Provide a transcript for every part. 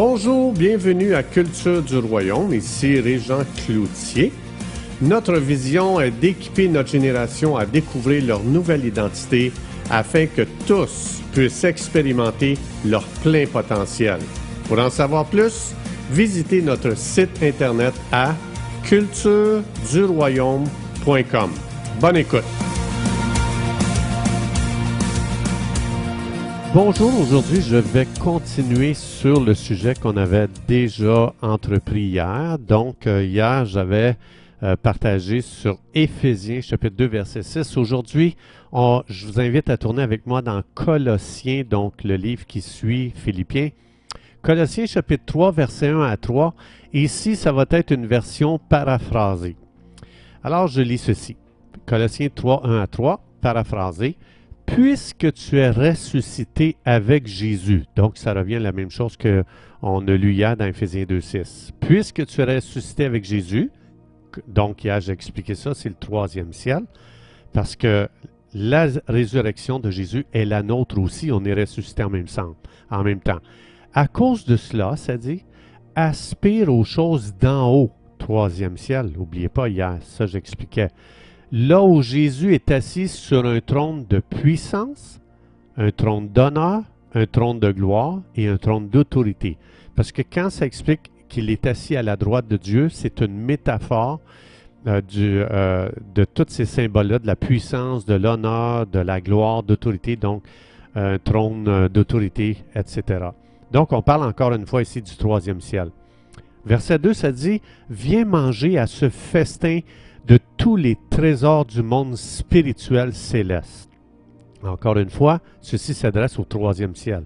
Bonjour, bienvenue à Culture du Royaume. Ici Régent Cloutier. Notre vision est d'équiper notre génération à découvrir leur nouvelle identité afin que tous puissent expérimenter leur plein potentiel. Pour en savoir plus, visitez notre site internet à cultureduroyaume.com. Bonne écoute. Bonjour, aujourd'hui je vais continuer sur le sujet qu'on avait déjà entrepris hier. Donc euh, hier j'avais euh, partagé sur Éphésiens chapitre 2 verset 6. Aujourd'hui je vous invite à tourner avec moi dans Colossiens, donc le livre qui suit Philippiens. Colossiens chapitre 3 verset 1 à 3. Ici ça va être une version paraphrasée. Alors je lis ceci. Colossiens 3 1 à 3, paraphrasé puisque tu es ressuscité avec Jésus. Donc, ça revient à la même chose qu'on a lu hier dans Ephésiens 2.6. Puisque tu es ressuscité avec Jésus, donc hier j'ai expliqué ça, c'est le troisième ciel, parce que la résurrection de Jésus est la nôtre aussi, on est ressuscité en même, en même temps. À cause de cela, ça dit, aspire aux choses d'en haut, troisième ciel. N'oubliez pas hier, ça j'expliquais là où Jésus est assis sur un trône de puissance, un trône d'honneur, un trône de gloire et un trône d'autorité. Parce que quand ça explique qu'il est assis à la droite de Dieu, c'est une métaphore euh, euh, de tous ces symboles-là, de la puissance, de l'honneur, de la gloire, d'autorité, donc un trône euh, d'autorité, etc. Donc on parle encore une fois ici du troisième ciel. Verset 2, ça dit, Viens manger à ce festin de tous les trésors du monde spirituel céleste. Encore une fois, ceci s'adresse au troisième ciel.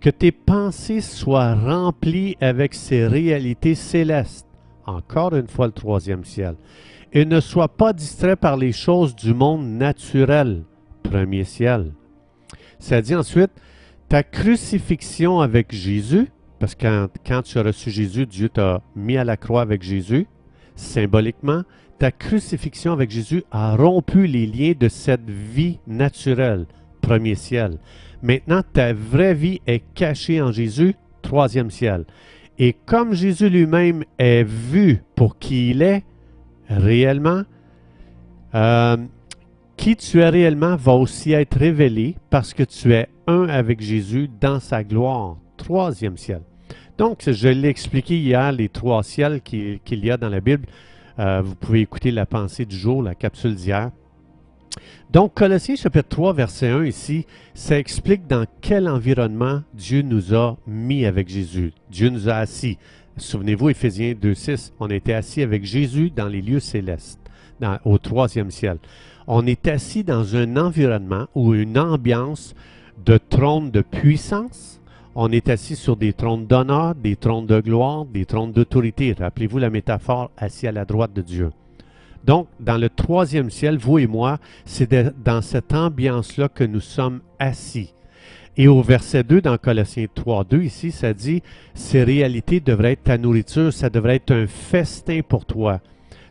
Que tes pensées soient remplies avec ces réalités célestes. Encore une fois, le troisième ciel. Et ne sois pas distrait par les choses du monde naturel. Premier ciel. Ça dit ensuite, ta crucifixion avec Jésus, parce que quand tu as reçu Jésus, Dieu t'a mis à la croix avec Jésus, symboliquement, ta crucifixion avec Jésus a rompu les liens de cette vie naturelle, premier ciel. Maintenant, ta vraie vie est cachée en Jésus, troisième ciel. Et comme Jésus lui-même est vu pour qui il est, réellement, euh, qui tu es réellement va aussi être révélé parce que tu es un avec Jésus dans sa gloire, troisième ciel. Donc, je l'ai expliqué hier, les trois ciels qu'il y a dans la Bible. Euh, vous pouvez écouter la pensée du jour, la capsule d'hier. Donc, Colossiens chapitre 3, verset 1 ici, ça explique dans quel environnement Dieu nous a mis avec Jésus. Dieu nous a assis. Souvenez-vous, Éphésiens 2, 6, on était assis avec Jésus dans les lieux célestes, au troisième ciel. On est assis dans un environnement ou une ambiance de trône de puissance, on est assis sur des trônes d'honneur, des trônes de gloire, des trônes d'autorité. Rappelez-vous la métaphore assis à la droite de Dieu. Donc, dans le troisième ciel, vous et moi, c'est dans cette ambiance-là que nous sommes assis. Et au verset 2 dans Colossiens 3, 2, ici, ça dit, ces réalités devraient être ta nourriture, ça devrait être un festin pour toi.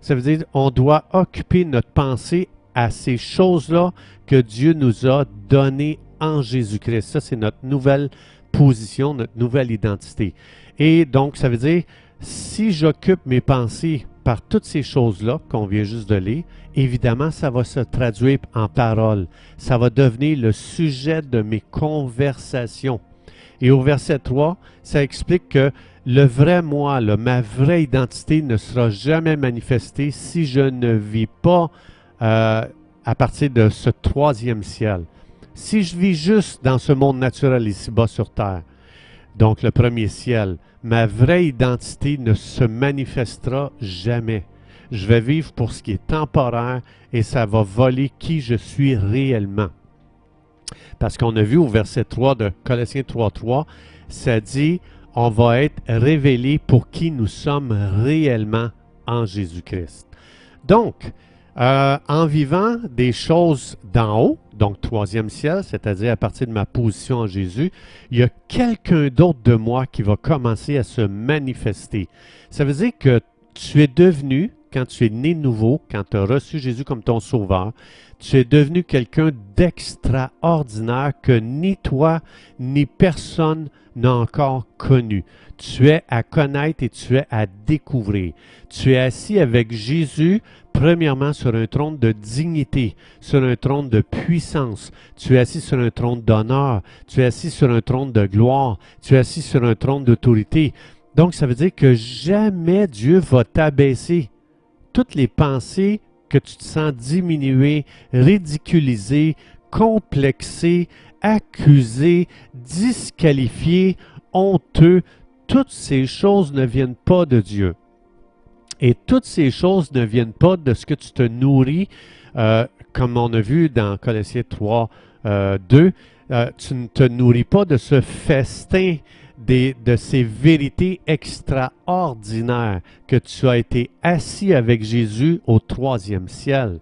Ça veut dire, on doit occuper notre pensée à ces choses-là que Dieu nous a données en Jésus-Christ. Ça, c'est notre nouvelle position, notre nouvelle identité. Et donc, ça veut dire, si j'occupe mes pensées par toutes ces choses-là qu'on vient juste de lire, évidemment, ça va se traduire en paroles. Ça va devenir le sujet de mes conversations. Et au verset 3, ça explique que le vrai moi, ma vraie identité ne sera jamais manifestée si je ne vis pas euh, à partir de ce troisième ciel. Si je vis juste dans ce monde naturel ici-bas sur Terre, donc le premier ciel, ma vraie identité ne se manifestera jamais. Je vais vivre pour ce qui est temporaire et ça va voler qui je suis réellement. Parce qu'on a vu au verset 3 de Colossiens 3.3, ça dit, on va être révélé pour qui nous sommes réellement en Jésus-Christ. Donc, euh, en vivant des choses d'en haut, donc troisième ciel, c'est-à-dire à partir de ma position en Jésus, il y a quelqu'un d'autre de moi qui va commencer à se manifester. Ça veut dire que tu es devenu, quand tu es né nouveau, quand tu as reçu Jésus comme ton sauveur, tu es devenu quelqu'un d'extraordinaire que ni toi ni personne n'a encore connu. Tu es à connaître et tu es à découvrir. Tu es assis avec Jésus, premièrement sur un trône de dignité, sur un trône de puissance. Tu es assis sur un trône d'honneur. Tu es assis sur un trône de gloire. Tu es assis sur un trône d'autorité. Donc, ça veut dire que jamais Dieu va t'abaisser. Toutes les pensées que tu te sens diminué, ridiculisé, complexé, accusé, disqualifié, honteux, toutes ces choses ne viennent pas de Dieu. Et toutes ces choses ne viennent pas de ce que tu te nourris, euh, comme on a vu dans Colossiens 3, 2. Euh, tu ne te nourris pas de ce festin de ces vérités extraordinaires que tu as été assis avec Jésus au troisième ciel.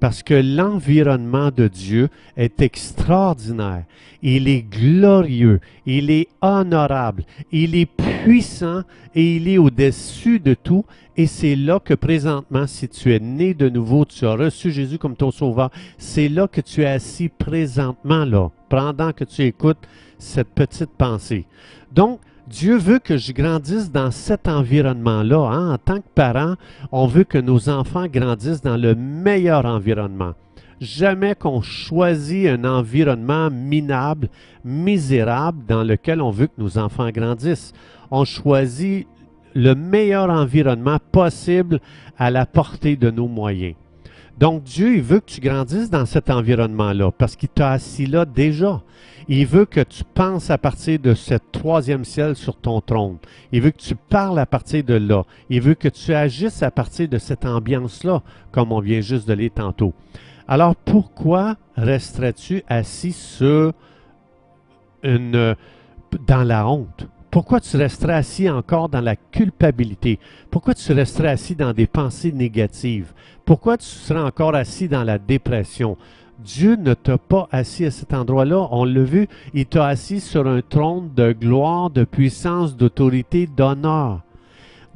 Parce que l'environnement de Dieu est extraordinaire. Il est glorieux, il est honorable, il est puissant et il est au-dessus de tout. Et c'est là que présentement, si tu es né de nouveau, tu as reçu Jésus comme ton sauveur, c'est là que tu es assis présentement là, pendant que tu écoutes cette petite pensée. Donc, Dieu veut que je grandisse dans cet environnement-là. Hein. En tant que parent, on veut que nos enfants grandissent dans le meilleur environnement. Jamais qu'on choisit un environnement minable, misérable, dans lequel on veut que nos enfants grandissent. On choisit le meilleur environnement possible à la portée de nos moyens. Donc Dieu, il veut que tu grandisses dans cet environnement-là parce qu'il t'a assis là déjà. Il veut que tu penses à partir de ce troisième ciel sur ton trône. Il veut que tu parles à partir de là. Il veut que tu agisses à partir de cette ambiance-là, comme on vient juste de lire tantôt. Alors pourquoi resterais-tu assis dans la honte? Pourquoi tu resterais assis encore dans la culpabilité? Pourquoi tu resterais assis dans des pensées négatives? Pourquoi tu serais encore assis dans la dépression? Dieu ne t'a pas assis à cet endroit-là. On l'a vu, il t'a assis sur un trône de gloire, de puissance, d'autorité, d'honneur.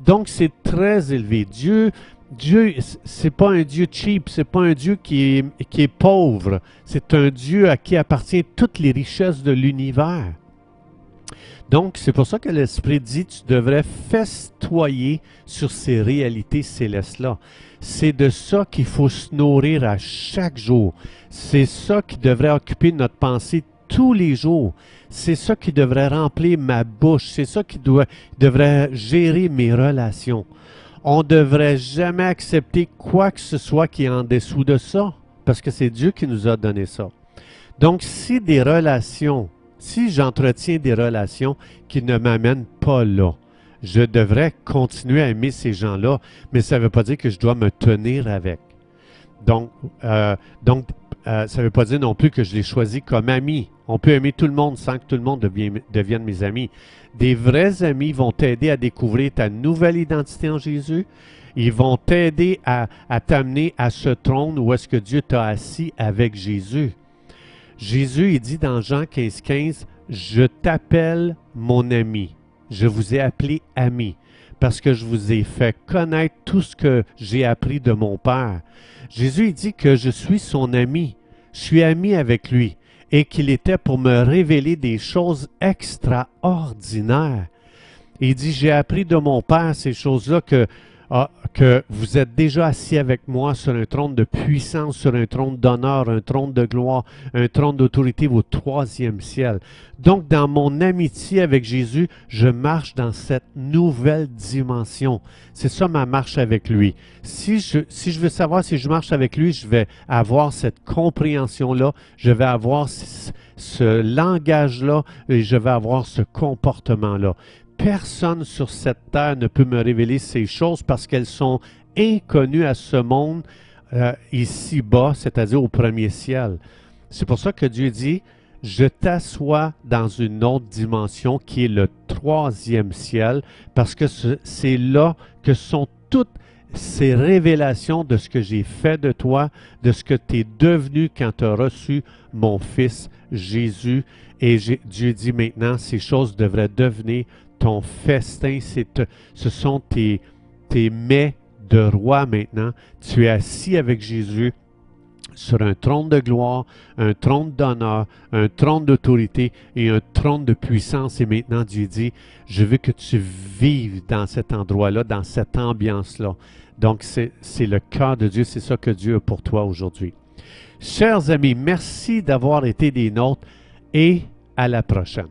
Donc c'est très élevé. Dieu, Dieu, c'est pas un Dieu cheap, c'est pas un Dieu qui est, qui est pauvre. C'est un Dieu à qui appartiennent toutes les richesses de l'univers. Donc, c'est pour ça que l'Esprit dit, tu devrais festoyer sur ces réalités célestes-là. C'est de ça qu'il faut se nourrir à chaque jour. C'est ça qui devrait occuper notre pensée tous les jours. C'est ça qui devrait remplir ma bouche. C'est ça qui doit, devrait gérer mes relations. On ne devrait jamais accepter quoi que ce soit qui est en dessous de ça, parce que c'est Dieu qui nous a donné ça. Donc, si des relations si j'entretiens des relations qui ne m'amènent pas là, je devrais continuer à aimer ces gens-là, mais ça ne veut pas dire que je dois me tenir avec. Donc, euh, euh, ça ne veut pas dire non plus que je les choisis comme amis. On peut aimer tout le monde sans que tout le monde devienne, devienne mes amis. Des vrais amis vont t'aider à découvrir ta nouvelle identité en Jésus. Ils vont t'aider à, à t'amener à ce trône où est-ce que Dieu t'a assis avec Jésus. Jésus, dit dans Jean 15, 15, Je t'appelle mon ami. Je vous ai appelé ami parce que je vous ai fait connaître tout ce que j'ai appris de mon Père. Jésus dit que je suis son ami. Je suis ami avec lui et qu'il était pour me révéler des choses extraordinaires. Il dit, j'ai appris de mon Père ces choses-là que ah, que vous êtes déjà assis avec moi sur un trône de puissance, sur un trône d'honneur, un trône de gloire, un trône d'autorité au troisième ciel. Donc, dans mon amitié avec Jésus, je marche dans cette nouvelle dimension. C'est ça ma marche avec lui. Si je, si je veux savoir si je marche avec lui, je vais avoir cette compréhension-là, je vais avoir ce langage-là et je vais avoir ce comportement-là personne sur cette terre ne peut me révéler ces choses parce qu'elles sont inconnues à ce monde euh, ici-bas, c'est-à-dire au premier ciel. C'est pour ça que Dieu dit, je t'assois dans une autre dimension qui est le troisième ciel, parce que c'est là que sont toutes ces révélations de ce que j'ai fait de toi, de ce que tu es devenu quand tu as reçu mon Fils Jésus. Et Dieu dit maintenant, ces choses devraient devenir ton festin, ce sont tes, tes mets de roi maintenant. Tu es assis avec Jésus sur un trône de gloire, un trône d'honneur, un trône d'autorité et un trône de puissance. Et maintenant, Dieu dit, je veux que tu vives dans cet endroit-là, dans cette ambiance-là. Donc, c'est le cœur de Dieu, c'est ça que Dieu a pour toi aujourd'hui. Chers amis, merci d'avoir été des nôtres et à la prochaine.